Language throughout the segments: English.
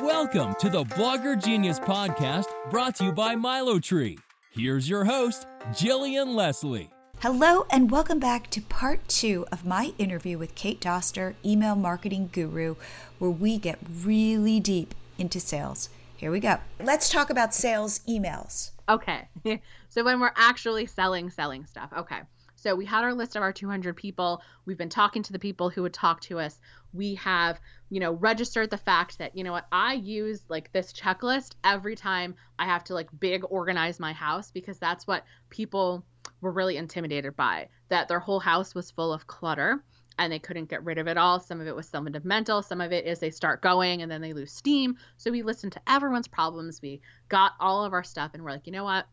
Welcome to the Blogger Genius podcast brought to you by Milo Tree. Here's your host, Jillian Leslie. Hello, and welcome back to part two of my interview with Kate Doster, email marketing guru, where we get really deep into sales. Here we go. Let's talk about sales emails. Okay. so when we're actually selling, selling stuff. Okay. So we had our list of our 200 people. We've been talking to the people who would talk to us. We have, you know, registered the fact that, you know what, I use like this checklist every time I have to like big organize my house because that's what people were really intimidated by, that their whole house was full of clutter and they couldn't get rid of it all. Some of it was somewhat mental, some of it is they start going and then they lose steam. So we listened to everyone's problems. We got all of our stuff and we're like, you know what?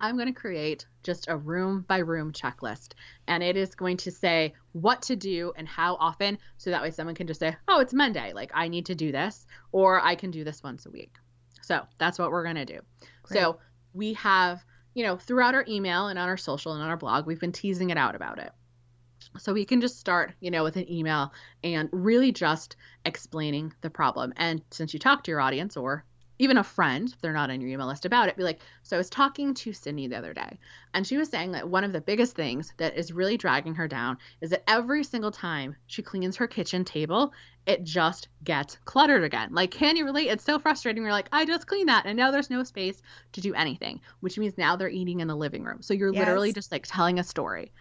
I'm going to create just a room by room checklist. And it is going to say what to do and how often. So that way someone can just say, oh, it's Monday. Like I need to do this, or I can do this once a week. So that's what we're going to do. Great. So we have, you know, throughout our email and on our social and on our blog, we've been teasing it out about it. So we can just start, you know, with an email and really just explaining the problem. And since you talk to your audience or even a friend, if they're not on your email list about it, be like, so I was talking to Cindy the other day, and she was saying that one of the biggest things that is really dragging her down is that every single time she cleans her kitchen table, it just gets cluttered again. Like, can you relate? It's so frustrating. You're like, I just cleaned that, and now there's no space to do anything, which means now they're eating in the living room. So you're yes. literally just like telling a story.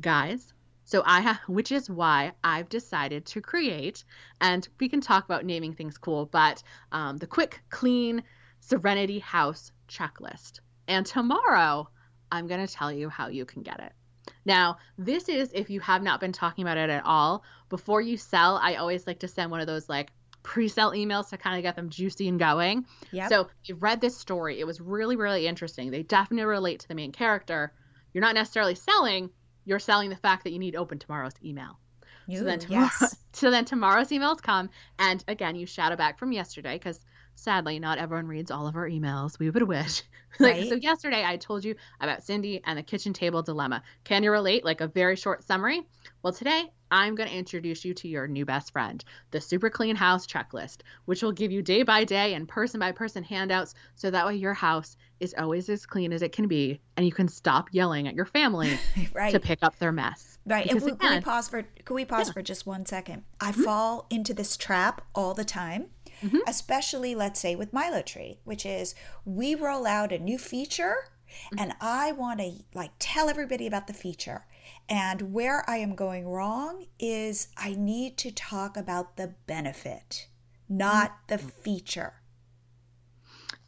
Guys, so I have, which is why I've decided to create, and we can talk about naming things cool, but um, the quick, clean Serenity House checklist. And tomorrow, I'm going to tell you how you can get it. Now, this is if you have not been talking about it at all. Before you sell, I always like to send one of those like pre-sell emails to kind of get them juicy and going. Yeah. So you read this story. It was really, really interesting. They definitely relate to the main character. You're not necessarily selling, you're selling the fact that you need open tomorrow's email. So then tomorrow, yes. so then tomorrow's emails come, and again, you shadow back from yesterday because sadly, not everyone reads all of our emails. We would wish. like right? so, yesterday I told you about Cindy and the kitchen table dilemma. Can you relate? Like a very short summary. Well, today I'm going to introduce you to your new best friend, the Super Clean House Checklist, which will give you day by day and person by person handouts so that way your house is always as clean as it can be and you can stop yelling at your family right. to pick up their mess. Right. Because and can we pause for can we pause yeah. for just one second? I mm-hmm. fall into this trap all the time. Mm-hmm. Especially let's say with Milo Tree, which is we roll out a new feature mm-hmm. and I want to like tell everybody about the feature. And where I am going wrong is I need to talk about the benefit, not the mm-hmm. feature.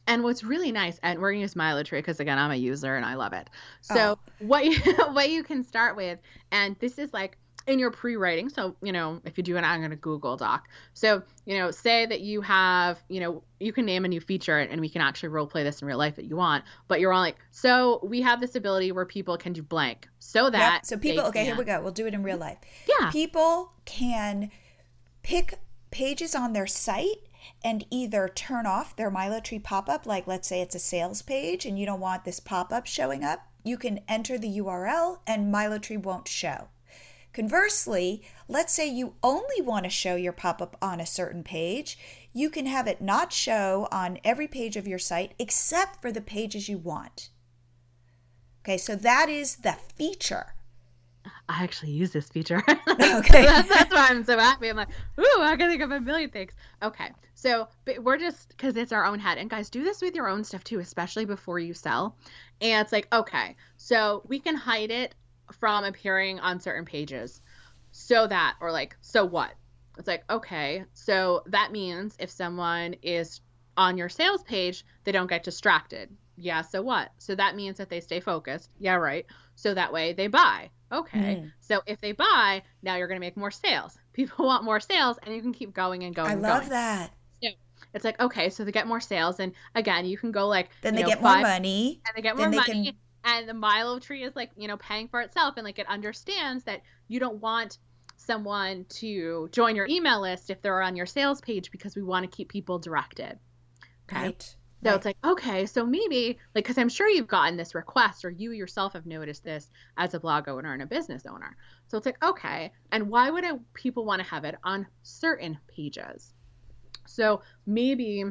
And what's really nice, and we're gonna use Milo Tree because again, I'm a user and I love it. So oh. what you what you can start with, and this is like in your pre-writing so you know if you do it i'm going to google doc so you know say that you have you know you can name a new feature and we can actually role play this in real life that you want but you're all like so we have this ability where people can do blank so that yep. so people okay can. here we go we'll do it in real life yeah people can pick pages on their site and either turn off their Milo Tree pop up, like let's say it's a sales page and you don't want this pop up showing up, you can enter the URL and Milo Tree won't show. Conversely, let's say you only want to show your pop up on a certain page, you can have it not show on every page of your site except for the pages you want. Okay, so that is the feature. I actually use this feature. okay. that's, that's, why I'm so happy. I'm like, ooh, I can think of a million things. Okay. So we're just, because it's our own head. And guys, do this with your own stuff too, especially before you sell. And it's like, okay, so we can hide it from appearing on certain pages. So that, or like, so what? It's like, okay, so that means if someone is on your sales page, they don't get distracted. Yeah, so what? So that means that they stay focused. Yeah, right. So that way they buy. Okay. Mm. So if they buy, now you're going to make more sales. People want more sales, and you can keep going and going. I love going. that. So it's like okay, so they get more sales, and again, you can go like then they know, get five, more money, and they get more money. Can and the Milo tree is like you know paying for itself and like it understands that you don't want someone to join your email list if they're on your sales page because we want to keep people directed okay right. So right. it's like, okay, so maybe, like, because I'm sure you've gotten this request or you yourself have noticed this as a blog owner and a business owner. So it's like, okay, and why would I, people want to have it on certain pages? So maybe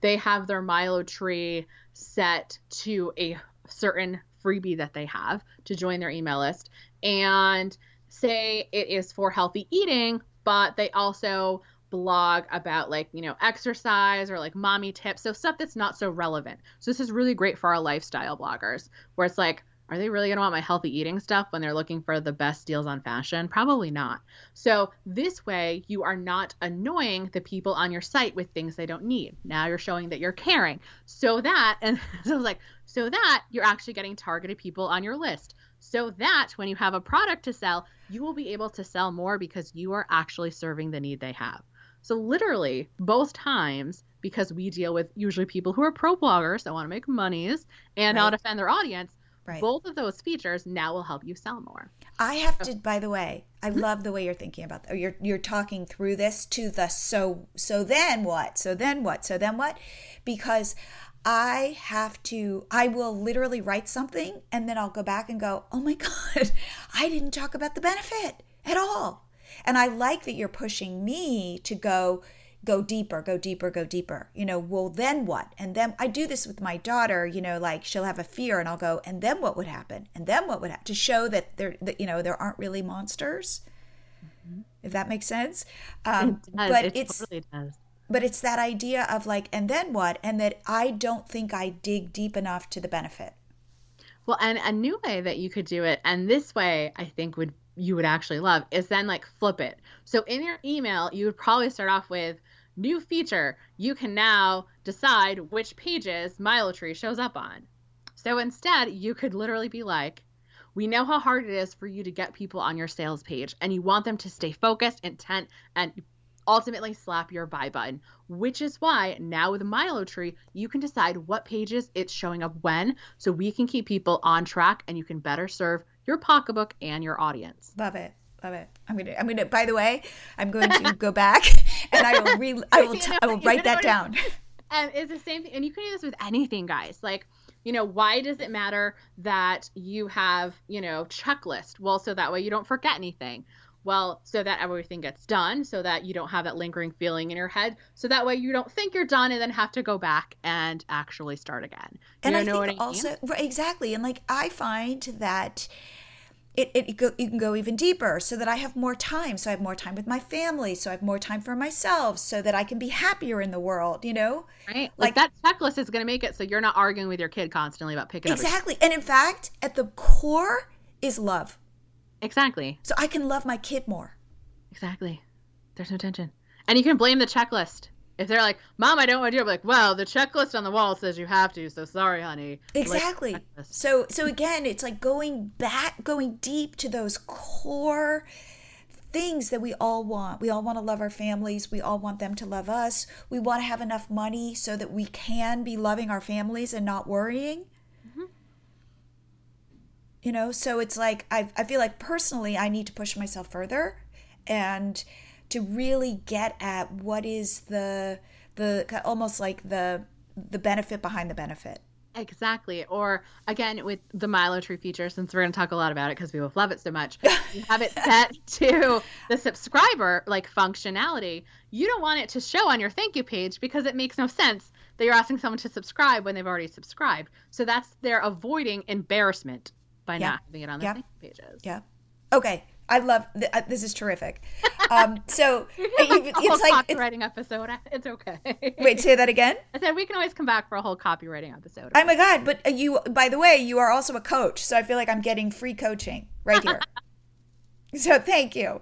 they have their Milo tree set to a certain freebie that they have to join their email list and say it is for healthy eating, but they also blog about like, you know, exercise or like mommy tips. So stuff that's not so relevant. So this is really great for our lifestyle bloggers where it's like, are they really going to want my healthy eating stuff when they're looking for the best deals on fashion? Probably not. So, this way, you are not annoying the people on your site with things they don't need. Now you're showing that you're caring. So that, and so I was like, so that you're actually getting targeted people on your list. So that when you have a product to sell, you will be able to sell more because you are actually serving the need they have. So, literally, both times, because we deal with usually people who are pro bloggers that want to make monies and right. not offend their audience Right. Both of those features now will help you sell more. I have to by the way, I mm-hmm. love the way you're thinking about that. You're you're talking through this to the so so then what? So then what? So then what? Because I have to I will literally write something and then I'll go back and go, "Oh my god, I didn't talk about the benefit at all." And I like that you're pushing me to go go deeper, go deeper, go deeper. You know, well, then what? And then I do this with my daughter, you know, like she'll have a fear and I'll go, and then what would happen? And then what would happen? To show that there, that, you know, there aren't really monsters, mm-hmm. if that makes sense. Um, it. But it it's, totally does. But it's that idea of like, and then what? And that I don't think I dig deep enough to the benefit. Well, and a new way that you could do it, and this way I think would you would actually love is then like flip it. So in your email, you would probably start off with New feature, you can now decide which pages MiloTree shows up on. So instead, you could literally be like, we know how hard it is for you to get people on your sales page, and you want them to stay focused, intent, and ultimately slap your buy button, which is why now with MiloTree, you can decide what pages it's showing up when, so we can keep people on track and you can better serve your pocketbook and your audience. Love it. Love it. I'm gonna. I'm gonna. By the way, I'm going to go back and I will. Re, I will. T- know, I will write that down. And it's the same thing. And you can do this with anything, guys. Like, you know, why does it matter that you have, you know, checklist? Well, so that way you don't forget anything. Well, so that everything gets done, so that you don't have that lingering feeling in your head, so that way you don't think you're done and then have to go back and actually start again. You and I know think I also mean? exactly, and like I find that it, it, it, go, it can go even deeper so that I have more time. So I have more time with my family. So I have more time for myself so that I can be happier in the world, you know? Right. Like, like that checklist is going to make it so you're not arguing with your kid constantly about picking exactly. up. Exactly. And in fact, at the core is love. Exactly. So I can love my kid more. Exactly. There's no tension. And you can blame the checklist if they're like, "Mom, I don't want to do it," I'm like, "Well, the checklist on the wall says you have to, so sorry, honey." Exactly. Like, so, so again, it's like going back, going deep to those core things that we all want. We all want to love our families. We all want them to love us. We want to have enough money so that we can be loving our families and not worrying. Mm-hmm. You know, so it's like I, I feel like personally, I need to push myself further, and to really get at what is the the almost like the the benefit behind the benefit. Exactly. Or again, with the Milo tree feature, since we're going to talk a lot about it because we both love it so much, you have it set to the subscriber like functionality. You don't want it to show on your thank you page because it makes no sense that you're asking someone to subscribe when they've already subscribed. So that's they're avoiding embarrassment by not having it on their thank you pages. Yeah. Okay. I love th- uh, this is terrific. Um, so it's like copywriting episode. It's okay. wait, say that again. I said we can always come back for a whole copywriting episode. Oh my god! But uh, you, by the way, you are also a coach, so I feel like I'm getting free coaching right here. so thank you.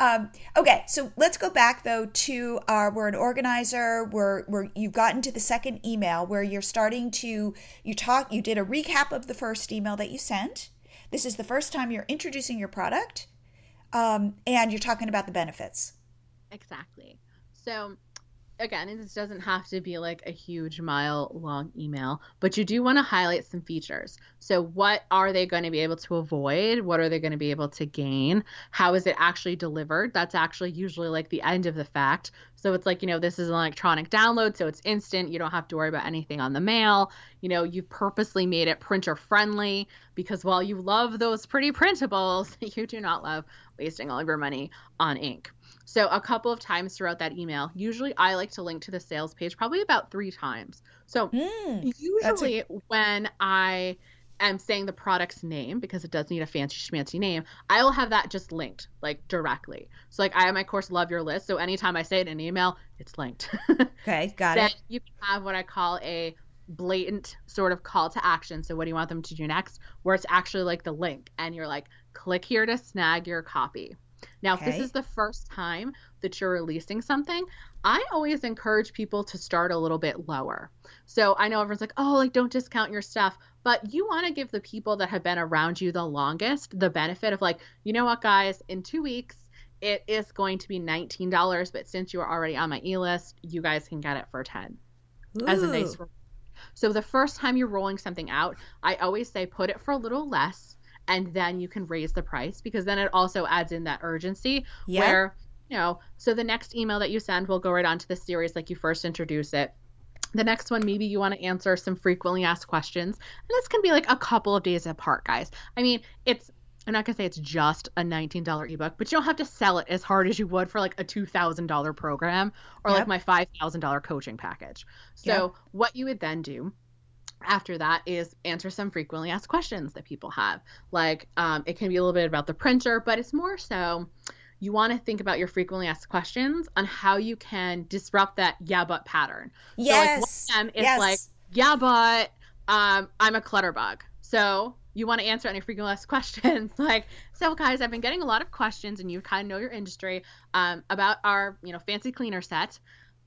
Um, okay, so let's go back though to our we're an organizer. We're we're you've gotten to the second email where you're starting to you talk. You did a recap of the first email that you sent this is the first time you're introducing your product um, and you're talking about the benefits. Exactly. So, again, this doesn't have to be like a huge mile long email, but you do want to highlight some features. So, what are they going to be able to avoid? What are they going to be able to gain? How is it actually delivered? That's actually usually like the end of the fact. So it's like, you know, this is an electronic download, so it's instant. You don't have to worry about anything on the mail. You know, you've purposely made it printer friendly because while you love those pretty printables, you do not love wasting all of your money on ink. So a couple of times throughout that email, usually I like to link to the sales page probably about three times. So Mm, usually when I am saying the product's name because it does need a fancy schmancy name, I will have that just linked like directly. So like I have my course Love Your List. So anytime I say it in an email, it's linked. okay, got then it. you can have what I call a blatant sort of call to action. So what do you want them to do next? Where it's actually like the link and you're like, click here to snag your copy. Now, if this is the first time that you're releasing something, I always encourage people to start a little bit lower. So I know everyone's like, oh, like don't discount your stuff, but you want to give the people that have been around you the longest the benefit of like, you know what, guys, in two weeks, it is going to be $19, but since you are already on my e list, you guys can get it for 10 as a nice Ooh. So the first time you're rolling something out, I always say put it for a little less and then you can raise the price because then it also adds in that urgency Yeah. where you know, so the next email that you send will go right on to the series like you first introduce it. The next one, maybe you want to answer some frequently asked questions. And this can be like a couple of days apart, guys. I mean, it's I'm not gonna say it's just a $19 ebook, but you don't have to sell it as hard as you would for like a $2,000 program or Yep. like my $5,000 coaching package. So Yep. what you would then do after that is answer some frequently asked questions that people have. Like um, it can be a little bit about the printer, but it's more so you want to think about your frequently asked questions on how you can disrupt that yeah but pattern. yes. So like one of them is yes. like yeah but um, I'm a clutter bug. So you want to answer any frequently asked questions like so guys I've been getting a lot of questions and you kind of know your industry um, about our you know fancy cleaner set.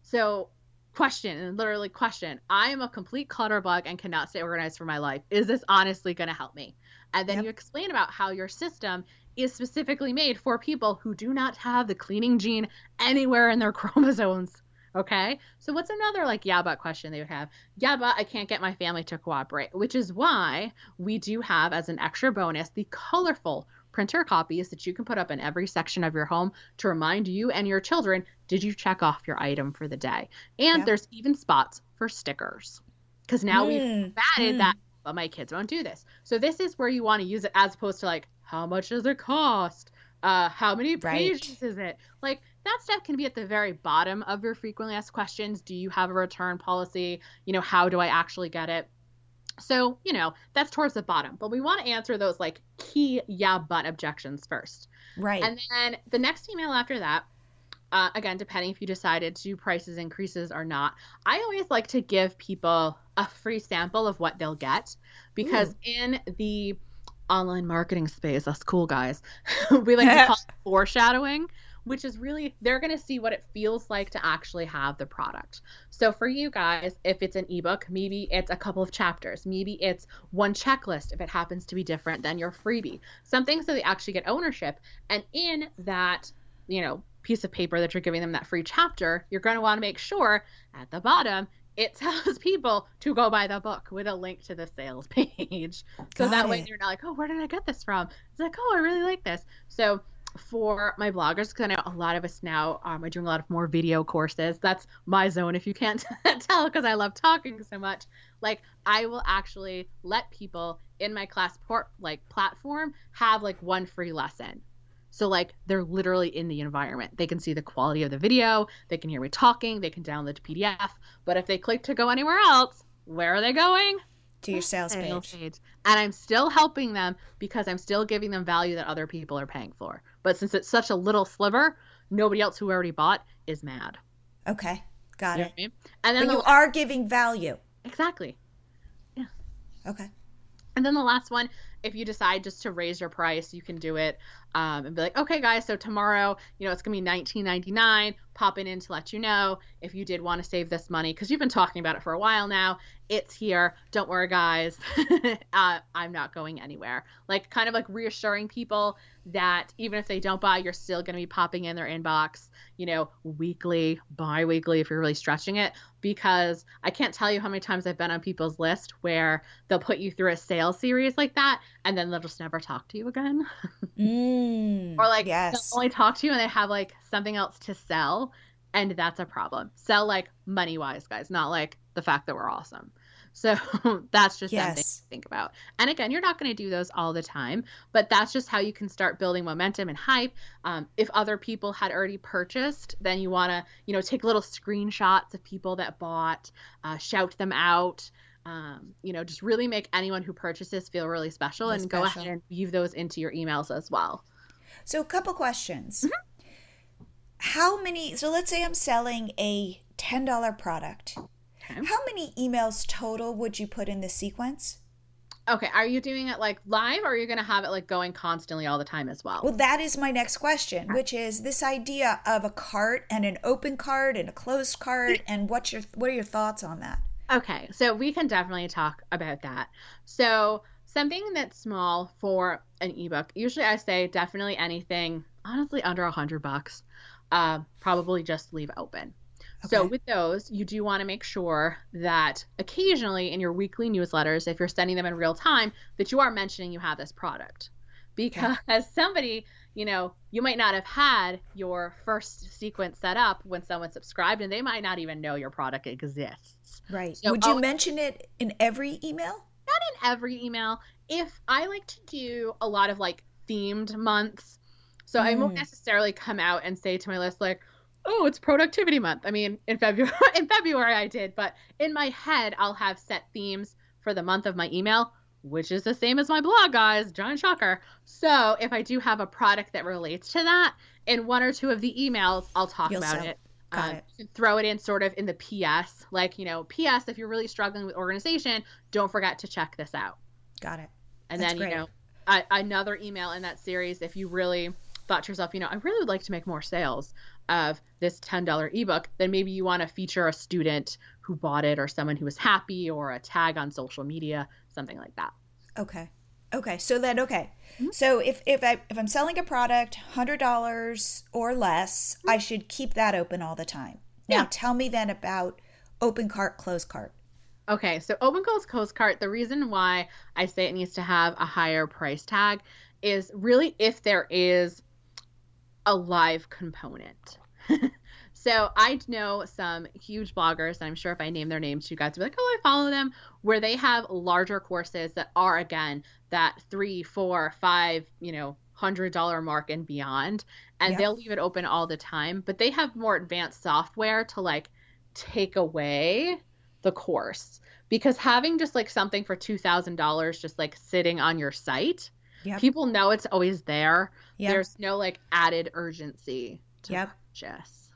So question and literally question. I am a complete clutter bug and cannot stay organized for my life. Is this honestly going to help me? And then Yep. you explain about how your system is specifically made for people who do not have the cleaning gene anywhere in their chromosomes okay? So what's another like yeah but question they would have? Yeah but i can't get my family to cooperate which is why we do have as an extra bonus the colorful printer copies that you can put up in every section of your home to remind you and your children did you check off your item for the day? And Yep. there's even spots for stickers. Because now we've Mm, added mm. that but my kids won't do this. So this is where you want to use it as opposed to like how much does it cost? Uh how many Right. pages is it? Like that stuff can be at the very bottom of your frequently asked questions. Do you have a return policy? You know how do i actually get it so you know that's towards the bottom but we want to answer those like key yeah but objections first. Right. and then the next email after that, uh, again, depending if you decided to do prices increases or not, I always like to give people a free sample of what they'll get because in the online marketing space, us cool guys, we like to call it foreshadowing, which is really they're going to see what it feels like to actually have the product. So for you guys, if it's an ebook, maybe it's a couple of chapters, maybe it's one checklist if it happens to be different than your freebie. Something so they actually get ownership. And in that, you know, piece of paper that you're giving them that free chapter, you're going to want to make sure at the bottom it tells people to go buy the book with a link to the sales page. So Got that way it. you're not like, oh, where did I get this from? It's like, oh, I really like this. So for my bloggers, because I know a lot of us now um, are doing a lot of more video courses. That's my zone, if you can't tell, because I love talking so much. Like I will actually let people in my class port like platform have like one free lesson. So like they're literally in the environment. They can see the quality of the video, they can hear me talking, they can download the PDF. But if they click to go anywhere else, where are they going? to your sales page. page. And I'm still helping them because I'm still giving them value that other people are paying for. But since it's such a little sliver, nobody else who already bought is mad. Okay. Got You it. I mean? And then But the, you are giving value. exactly. Yeah. Okay. And then the last one, if you decide just to raise your price, you can do it um, and be like, okay, guys, so tomorrow, you know, it's gonna be nineteen ninety nine. Popping in to let you know if you did want to save this money because you've been talking about it for a while now. It's here. Don't worry, guys. uh, I'm not going anywhere. Like, kind of like reassuring people that even if they don't buy, you're still gonna be popping in their inbox, you know, weekly, bi-weekly if you're really stretching it. Because I can't tell you how many times I've been on people's list where they'll put you through a sales series like that and then they'll just never talk to you again Mm, or like yes. they'll only talk to you and they have like something else to sell and that's a problem sell like money wise guys not like the fact that we're awesome So that's just something to think about. And again, you're not going to do those all the time, but that's just how you can start building momentum and hype. Um, if other people had already purchased, then you want to, you know, take little screenshots of people that bought, uh, shout them out. Um, you know, just really make anyone who purchases feel really special, Feel and go special. ahead and weave those into your emails as well. So, a couple questions. Mm-hmm. How many? So, let's say I'm selling a $10 product. Okay. How many emails total would you put in the sequence? Okay, are you doing it like live, or are you going to have it like going constantly all the time as well? Well, that is my next question, which is this idea of a cart and an open cart and a closed cart, and what's your what are your thoughts on that? Okay, so we can definitely talk about that. So, something that's small for an ebook, usually I say definitely anything, honestly, under a hundred bucks, uh, probably just leave open. So, with those, you do want to make sure that occasionally in your weekly newsletters, if you're sending them in real time, that you are mentioning you have this product. Because somebody, you know, you might not have had your first sequence set up when someone subscribed, and they might not even know your product exists Right. So would you always- mention it in every email? not in every email. If I like to do a lot of like themed months, so I won't Mm. necessarily come out and say to my list like, "Oh, it's productivity month." I mean, in February, in February I did, but in my head I'll have set themes for the month of my email, which is the same as my blog, guys. Giant shocker. So if I do have a product that relates to that, in one or two of the emails, I'll talk You'll about sell- it. got Um, it. throw it in sort of in the PS, like you know, PS. If you're really struggling with organization, don't forget to check this out. Got it. And That's then, great. you know, a, another email in that series, if you really thought to yourself, you know, I really would like to make more sales of this $10 ebook, then maybe you want to feature a student who bought it or someone who was happy or a tag on social media, something like that. Okay. Okay. So then, okay. Mm-hmm. So if if I if I'm selling a product, hundred dollars or less, I should keep that open all the time. Now, Mm-hmm. Yeah. tell me then about open cart, close cart. Okay, so Open Coast Coast Cart, the reason why I say it needs to have a higher price tag is really if there is a live component. so I know some huge bloggers, and I'm sure if I name their names, you guys will be like, oh, I follow them, where they have larger courses that are, again, that three, four, five, you know, hundred dollar mark and beyond. And they'll leave it open all the time, but they have more advanced software to like take away the course because having just like something for $2000 just like sitting on your site Yep. people know it's always there Yep. there's no like added urgency to Yep. purchase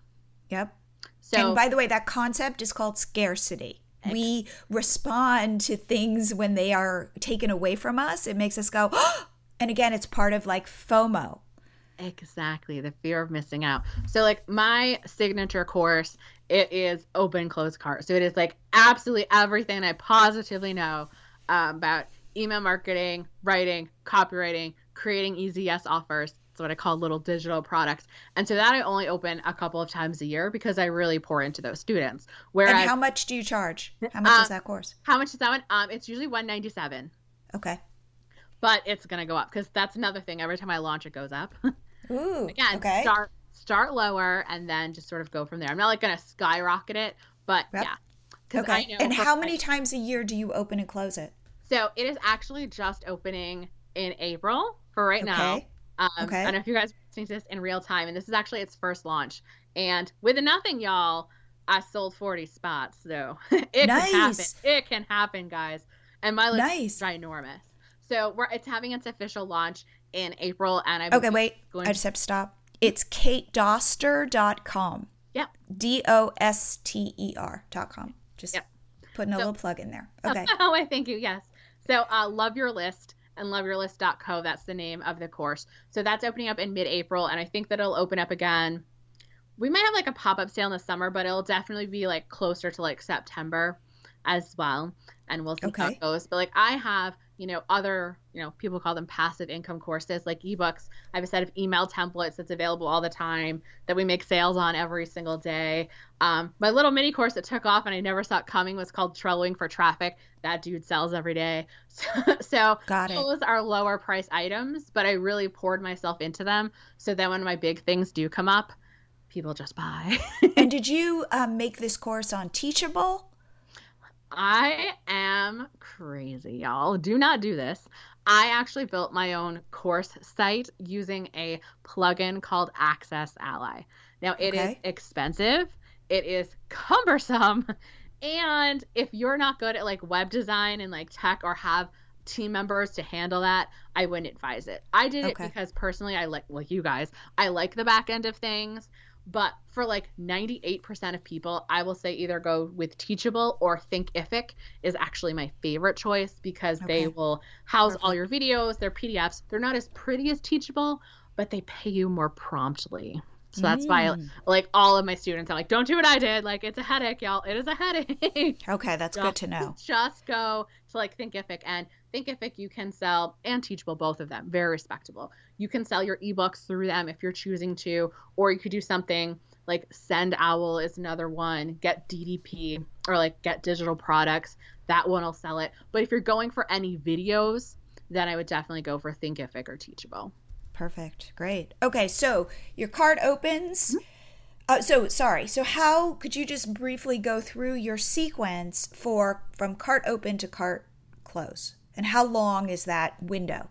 Yep. so and by the way, that concept is called scarcity. We respond to things when they are taken away from us. It makes us go, and again, it's part of like FOMO. exactly the fear of missing out so like my signature course it is open close cart so it is like absolutely everything i positively know um, about email marketing writing copywriting creating easy yes offers it's what i call little digital products and so that i only open a couple of times a year because i really pour into those students whereas And how much do you charge? How much Uh, is that course? how much is that one um it's usually 197 Okay. but it's gonna go up because that's another thing every time i launch it goes up Ooh. again okay. start start lower and then just sort of go from there i'm not like gonna skyrocket it but Yep. yeah Okay. And how many times a year do you open and close it? So it is actually just opening in april for right now Okay. um, Okay. i don't know if you guys are listening to this in real time and this is actually its first launch and with a nothing y'all i sold 40 spots so it can happen Nice. it can happen guys and my list Nice. is ginormous so we're it's having its official launch in april and i Okay, wait. going- I just have to stop. It's katedoster.com. Yep. D O S T E R dot com. Just Yep. putting a So- little plug in there. Okay. oh, I thank you. Yes. So, uh, love your list and loveyourlist.co. That's the name of the course. So that's opening up in mid-April, and I think that it'll open up again. We might have like a pop-up sale in the summer, but it'll definitely be like closer to like September as well, and we'll see how it goes. But like I have, you know, other, you know, people call them passive income courses like ebooks. I have a set of email templates that's available all the time that we make sales on every single day. Um, my little mini course that took off and I never saw it coming was called Trelloing for Traffic. That dude sells every day. So, so Got it. those are lower price items, but I really poured myself into them. So then when my big things do come up, people just buy. and did you um, make this course on Teachable? I am crazy, y'all. Do not do this. I actually built my own course site using a plugin called Access Ally. Now, it okay. is expensive, it is cumbersome, and if you're not good at like web design and like tech or have team members to handle that, I wouldn't advise it. I did okay. it because personally I like like you guys, I like the back end of things. But for like 98% of people, I will say either go with Teachable or Thinkific is actually my favorite choice because okay. they will house Perfect. all your videos, their PDFs. They're not as pretty as Teachable, but they pay you more promptly. So that's mm. why, like, all of my students are like, don't do what I did. Like, it's a headache, y'all. It is a headache. Okay, that's good to know. Just go to like Thinkific and Thinkific, you can sell and Teachable, both of them, very respectable. You can sell your ebooks through them if you're choosing to, or you could do something like Send Owl is another one, Get DPD, or like Get Digital Products. That one will sell it. But if you're going for any videos, then I would definitely go for Thinkific or Teachable. Perfect. Great. Okay, so your cart opens. Mm-hmm. Uh, so sorry. So how could you just briefly go through your sequence for from cart open to cart close? And how long is that window?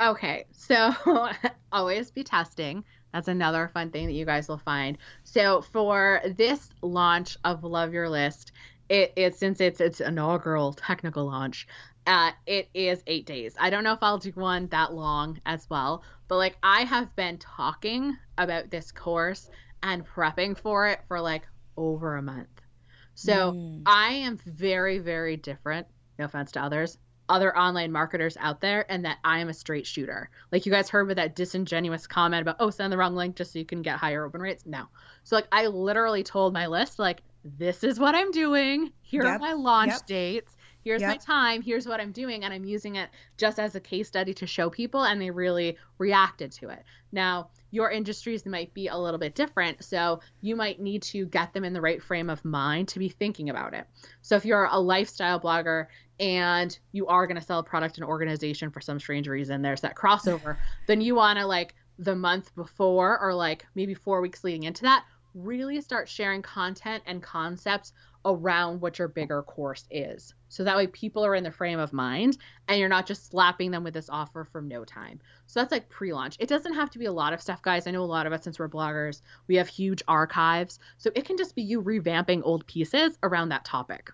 Okay, so always be testing. That's another fun thing that you guys will find. So for this launch of Love Your List, it, it since it's its inaugural technical launch, uh, it is eight days. I don't know if I'll do one that long as well, but like I have been talking about this course and prepping for it for like over a month. So mm. I am very, very different. No offense to others other online marketers out there and that I am a straight shooter. Like you guys heard with that disingenuous comment about, oh, send the wrong link just so you can get higher open rates. No. So like I literally told my list, like, this is what I'm doing. Here yep. are my launch yep. dates. Here's yep. my time. Here's what I'm doing. And I'm using it just as a case study to show people. And they really reacted to it. Now, your industries might be a little bit different. So you might need to get them in the right frame of mind to be thinking about it. So if you're a lifestyle blogger and you are going to sell a product and organization for some strange reason, there's that crossover, then you want to like the month before or like maybe four weeks leading into that, really start sharing content and concepts around what your bigger course is. So that way people are in the frame of mind and you're not just slapping them with this offer from no time. So that's like pre launch. It doesn't have to be a lot of stuff, guys. I know a lot of us, since we're bloggers, we have huge archives. So it can just be you revamping old pieces around that topic.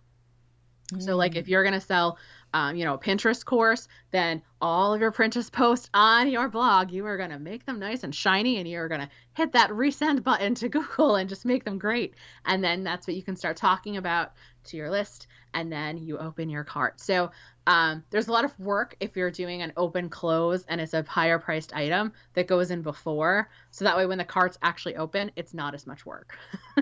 So like if mm. you're gonna sell, um, you know, Pinterest course, then all of your Pinterest posts on your blog, you are gonna make them nice and shiny, and you're gonna hit that resend button to Google and just make them great. And then that's what you can start talking about to your list, and then you open your cart. So um, there's a lot of work if you're doing an open close and it's a higher priced item that goes in before. So that way, when the cart's actually open, it's not as much work.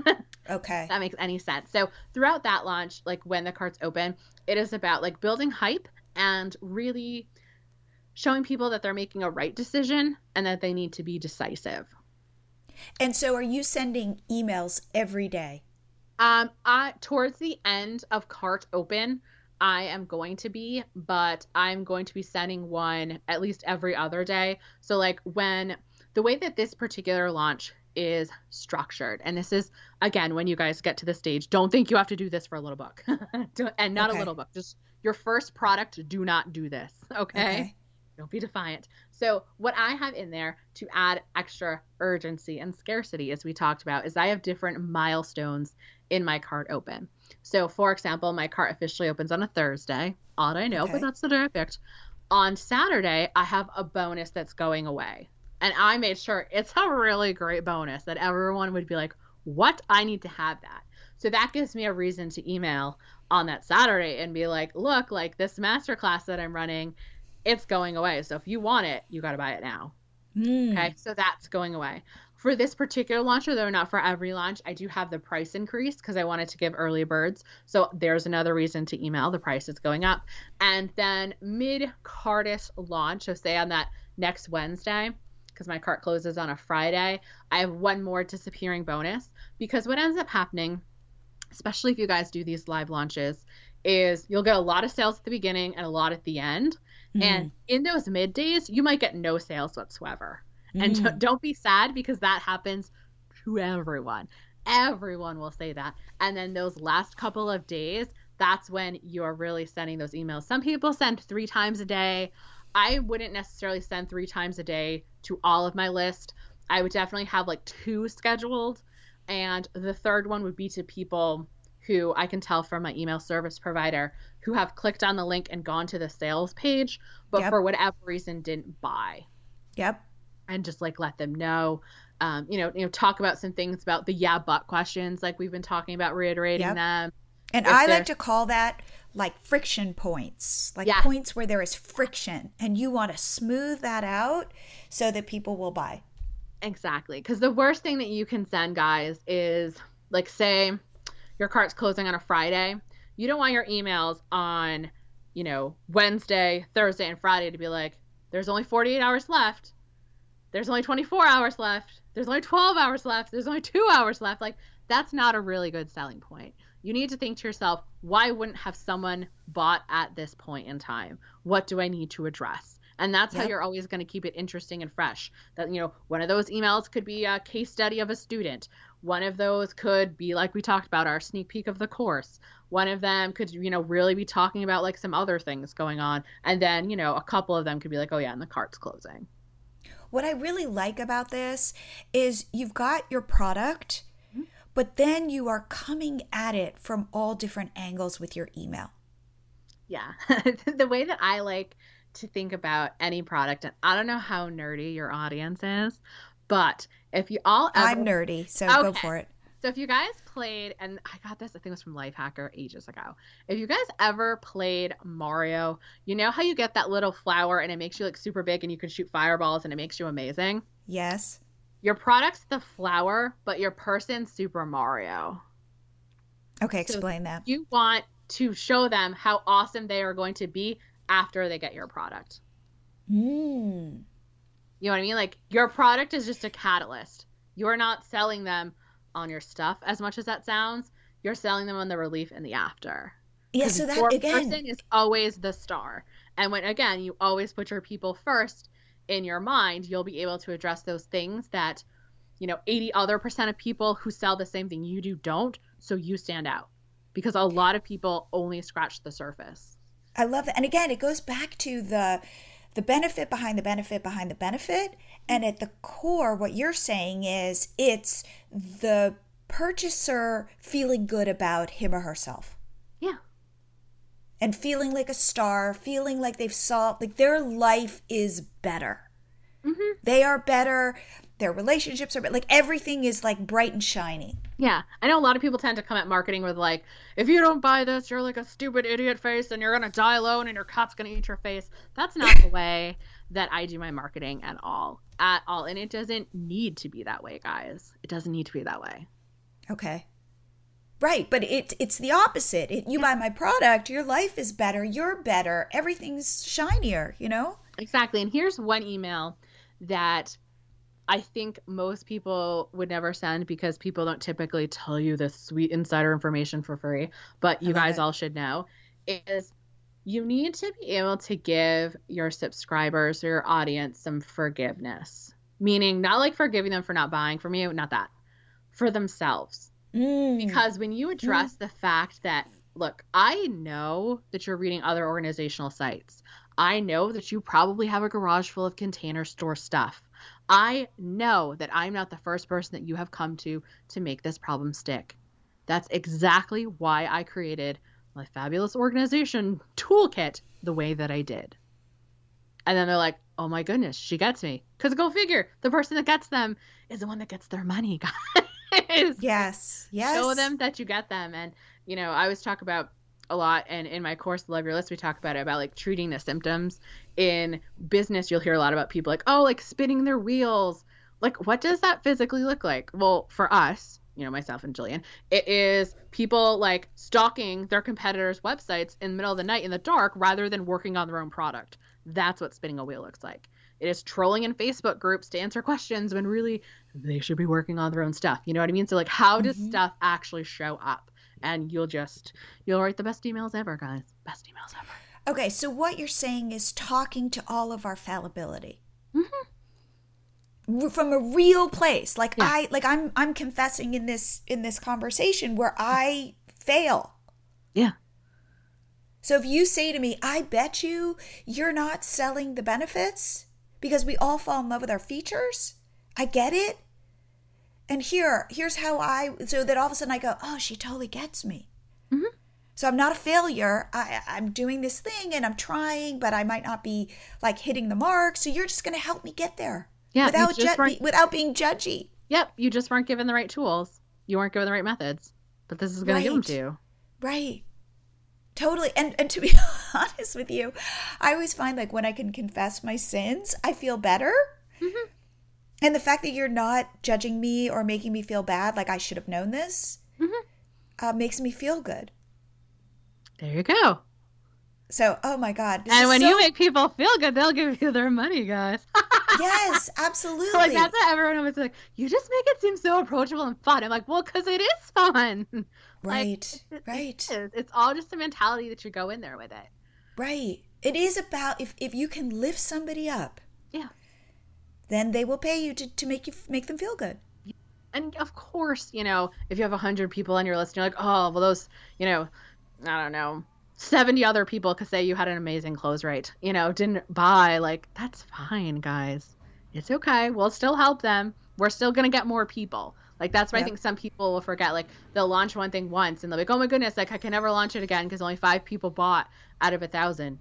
okay. that makes any sense. So throughout that launch, like when the cart's open, it is about like building hype and really showing people that they're making a right decision and that they need to be decisive. And so, are you sending emails every day? Um, I towards the end of cart open, I am going to be, but I'm going to be sending one at least every other day. So, like, when the way that this particular launch is structured, and this is again, when you guys get to the stage, don't think you have to do this for a little book and not okay. a little book, just your first product. Do not do this, okay? okay? Don't be defiant. So, what I have in there to add extra urgency and scarcity, as we talked about, is I have different milestones in my cart open. So, for example, my cart officially opens on a Thursday. Odd I know, okay. but that's the day I picked. On Saturday, I have a bonus that's going away. And I made sure it's a really great bonus that everyone would be like, what? I need to have that. So that gives me a reason to email on that Saturday and be like, look, like this masterclass that I'm running, it's going away. So if you want it, you got to buy it now. Mm. Okay. So that's going away. For this particular launcher, though not for every launch, I do have the price increase because I wanted to give early birds. So there's another reason to email. The price is going up. And then mid Cartus launch, so say on that next Wednesday, because my cart closes on a Friday, I have one more disappearing bonus. Because what ends up happening, especially if you guys do these live launches, is you'll get a lot of sales at the beginning and a lot at the end. Mm-hmm. And in those mid days, you might get no sales whatsoever. Mm. And don't be sad because that happens to everyone. Everyone will say that. And then those last couple of days, that's when you're really sending those emails. Some people send three times a day. I wouldn't necessarily send three times a day to all of my list. I would definitely have like two scheduled. And the third one would be to people who I can tell from my email service provider who have clicked on the link and gone to the sales page, but Yep. for whatever reason didn't buy. Yep. And just like let them know. Um, you know, you know, talk about some things about the yeah but questions, like we've been talking about, reiterating Yep. them. And If I like to call that like friction points, like Yeah. points where there is friction, and you want to smooth that out so that people will buy. Exactly. Because the worst thing that you can send, guys, is like, say your cart's closing on a Friday. You don't want your emails on, you know, Wednesday, Thursday, and Friday to be like, there's only 48 hours left. There's only 24 hours left. There's only 12 hours left. There's only two hours left. Like, that's not a really good selling point. You need to think to yourself, why wouldn't have someone bought at this point in time? What do I need to address? And that's how you're always going to keep it interesting and fresh. That, you know, one of those emails could be a case study of a student. One of those could be, like we talked about, our sneak peek of the course. One of them could, you know, really be talking about like some other things going on. And then, you know, a couple of them could be like, oh, yeah, and the cart's closing. What I really like about this is you've got your product, mm-hmm. but then you are coming at it from all different angles with your email. Yeah. the way that I like to think about any product, and I don't know how nerdy your audience is, but if you all ever, I'm nerdy, so go for it. So if you guys played, and I got this, I think it was from Lifehacker ages ago. If you guys ever played Mario, you know how you get that little flower and it makes you like super big and you can shoot fireballs and it makes you amazing? Yes. Your product's the flower, but your person's Super Mario. Okay, So- explain that. You want to show them how awesome they are going to be after they get your product. Mm. You know what I mean? Like your product is just a catalyst. You're not selling them on your stuff as much as that sounds. You're selling them on the relief and the after. Yeah, so that your again, person is always the star. And when again you always put your people first in your mind, you'll be able to address those things that you know 80 other percent of people who sell the same thing you do don't. So you stand out because a lot of people only scratch the surface. I love that. And again, it goes back to the the benefit behind the benefit behind the benefit. And at the core, what you're saying is it's the purchaser feeling good about him or herself Yeah. and feeling like a star, feeling like they've solved, like their life is better. Mhm. They are better. Their relationships are better. Like everything is like bright and shiny. Yeah, I know a lot of people tend to come at marketing with like, if you don't buy this, you're like a stupid idiot face, and you're gonna die alone, and your cat's gonna eat your face. That's not the way that I do my marketing at all, at all, and it doesn't need to be that way, guys. It doesn't need to be that way. Okay. Right, but it it's the opposite. It, you buy my product, your life is better, you're better, everything's shinier, you know? Exactly. And here's one email that I think most people would never send because people don't typically tell you this sweet insider information for free, but you guys it. all should know is you need to be able to give your subscribers or your audience some forgiveness. Meaning not like forgiving them for not buying from you, not that. For themselves Mm. because when you address the fact that look i know that you're reading other organizational sites i know that you probably have a garage full of container store stuff i know that i'm not the first person that you have come to to make this problem stick that's exactly why i created my fabulous organization toolkit the way that i did. And then they're like oh my goodness she gets me. Because go figure the person that gets them is the one that gets their money guys. Yes. Yes. show them that you get them. And you know i always talk about a lot and in my course love your list we talk about it about like treating the symptoms. In business you'll hear a lot about people like oh like spinning their wheels. Like what does that physically look like? Well for us you know myself and jillian it is people like stalking their competitors websites in the middle of the night in the dark rather than working on their own product. That's what spinning a wheel looks like. It is trolling in facebook groups to answer questions when really they should be working on their own stuff. You know what i mean? So like how does Mhm. stuff actually show up? And you'll just you'll write the best emails ever guys. Best emails ever. Okay, so what you're saying is talking to all of our fallibility. R- From a real place. Like Yeah. I like I'm I'm confessing in this in this conversation where I fail. yeah So if you say to me, I bet you you're not selling the benefits because we all fall in love with our features, I get it. And here, here's how I, so that all of a sudden I go, oh, she totally gets me. Mm-hmm. So I'm not a failure. I, I'm doing this thing and I'm trying, but I might not be like hitting the mark. So you're just going to help me get there. Yeah, without ju- without being judgy. Yep, you just weren't given the right tools. You weren't given the right methods. But this is going right. to give them to you. Right. Totally. And and to be honest with you, I always find like when I can confess my sins, I feel better. Mm-hmm. And the fact that you're not judging me or making me feel bad, like I should have known this, mm-hmm. uh, makes me feel good. There you go. So, oh my God. And when so... you make people feel good, they'll give you their money, guys. yes, absolutely. Like, that's what everyone always like, you just make it seem so approachable and fun. I'm like, well, because it is fun. Right, like, right. It. It's all just a mentality that you go in there with it. Right. It is about if, if you can lift somebody up. Yeah. Then they will pay you to, to make you make them feel good. And of course, you know, if you have a 100 people on your list, you're like, oh, well, those, you know, I don't know, 70 other people could say you had an amazing close rate, you know, didn't buy. Like, that's fine, guys. It's okay. We'll still help them. We're still going to get more people. Like, that's why yep. I think some people will forget. Like, they'll launch one thing once and they'll be like, oh my goodness, like, I can never launch it again because only five people bought out of a thousand.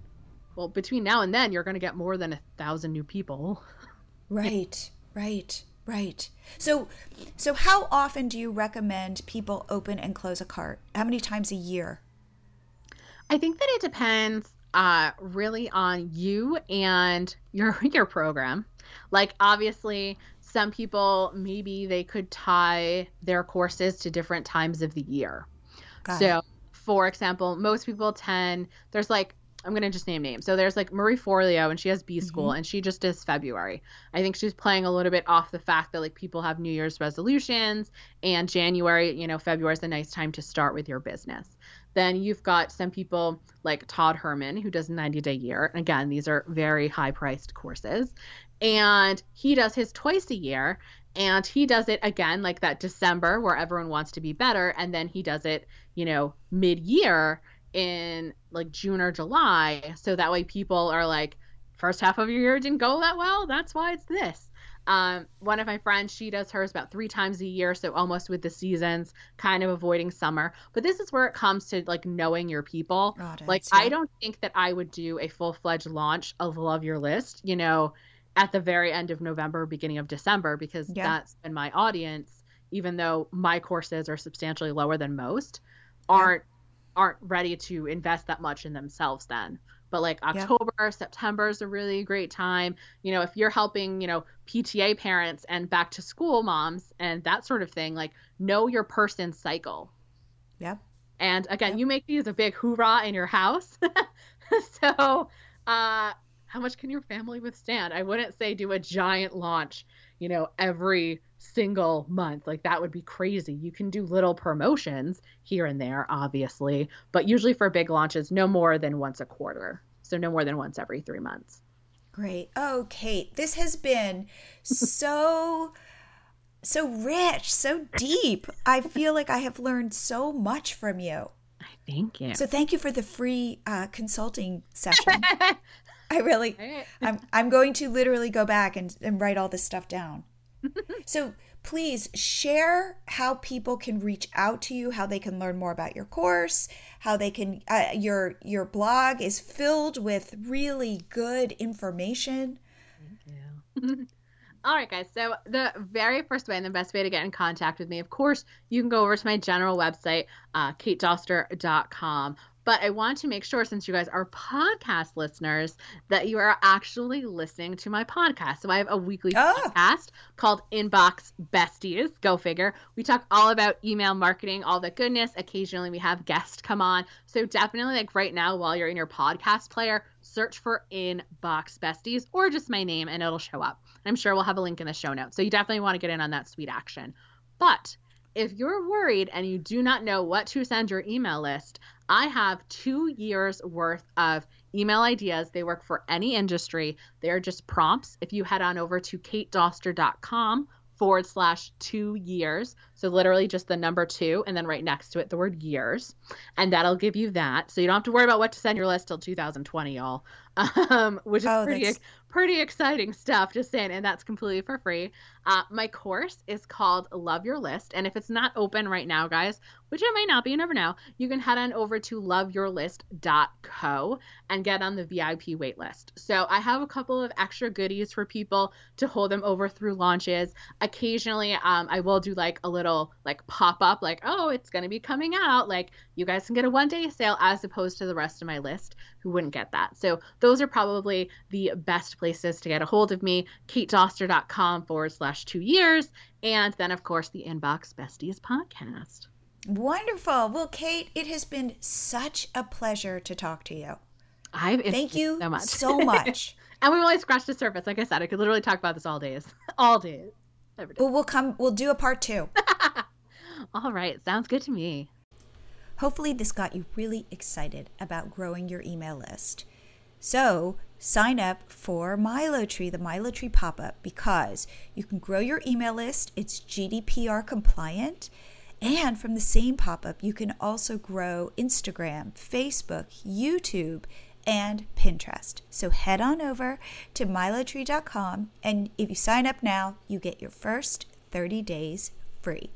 Well, between now and then, you're going to get more than a thousand new people. Right, right, right. So, so how often do you recommend people open and close a cart? How many times a year? I think that it depends uh, really on you and your your program. Like obviously, some people maybe they could tie their courses to different times of the year. Got so, it. for example, most people tend there's like I'm gonna just name names. So there's like Marie Forleo, and she has B School, mm-hmm. and she just does February. I think she's playing a little bit off the fact that like people have New Year's resolutions, and January, you know, February is a nice time to start with your business. Then you've got some people like Todd Herman, who does 90 Day Year. Again, these are very high priced courses. And he does his twice a year. And he does it again, like that December where everyone wants to be better. And then he does it, you know, mid year in like June or July. So that way people are like, first half of your year didn't go that well. That's why it's this. Um, one of my friends, she does hers about three times a year, so almost with the seasons, kind of avoiding summer. But this is where it comes to like knowing your people. like yeah. I don't think that I would do a full fledged launch of Love Your List, you know, at the very end of November, beginning of December, because yeah. that's been my audience, even though my courses are substantially lower than most, aren't yeah. aren't ready to invest that much in themselves then but like October, yeah. September is a really great time. You know, if you're helping, you know, PTA parents and back to school moms and that sort of thing, like know your person's cycle. Yeah. And again, you make these a big hoorah in your house. so, uh, how much can your family withstand? I wouldn't say do a giant launch, you know, every single month. Like that would be crazy. You can do little promotions here and there, obviously, but usually for big launches, no more than once a quarter. So no more than once every three months. Great. Oh, Kate, this has been so so rich, so deep. I feel like I have learned so much from you. I thank you. So thank you for the free uh, consulting session. I really, I'm, I'm going to literally go back and, and write all this stuff down so please share how people can reach out to you, how they can learn more about your course, how they can uh, your your blog is filled with really good information. You. All right, guys. So, the very first way and the best way to get in contact with me, of course, you can go over to my general website, uh, katedoster.com. But I want to make sure, since you guys are podcast listeners, that you are actually listening to my podcast. So I have a weekly oh. podcast called Inbox Besties. Go figure. We talk all about email marketing, all the goodness. Occasionally we have guests come on. So definitely, like right now, while you're in your podcast player, search for Inbox Besties or just my name and it'll show up. I'm sure we'll have a link in the show notes. So you definitely want to get in on that sweet action. But if you're worried and you do not know what to send your email list, I have two years worth of email ideas. They work for any industry. They're just prompts. If you head on over to katedoster.com forward slash two years. So literally just the number two, and then right next to it, the word years. And that'll give you that. So you don't have to worry about what to send your list till 2020, y'all. Um, which is oh, pretty pretty exciting stuff, just saying, and that's completely for free. Uh, my course is called Love Your List, and if it's not open right now, guys, which it may not be, you never know, you can head on over to loveyourlist.co and get on the VIP waitlist. So I have a couple of extra goodies for people to hold them over through launches. Occasionally, um, I will do like a little like pop up, like, oh, it's going to be coming out. Like, you guys can get a one day sale as opposed to the rest of my list who wouldn't get that. So those are probably the best places to get a hold of me. katedoster.com forward slash two years. And then, of course, the Inbox Besties podcast. Wonderful. Well, Kate, it has been such a pleasure to talk to you. I thank you so much. So much. and we've only scratched the surface. Like I said, I could literally talk about this all days, all days. Well, we'll come. We'll do a part two. all right, sounds good to me. Hopefully, this got you really excited about growing your email list. So, sign up for MiloTree, the MiloTree pop up, because you can grow your email list. It's GDPR compliant. And from the same pop up, you can also grow Instagram, Facebook, YouTube, and Pinterest. So head on over to milotree.com, and if you sign up now, you get your first 30 days free.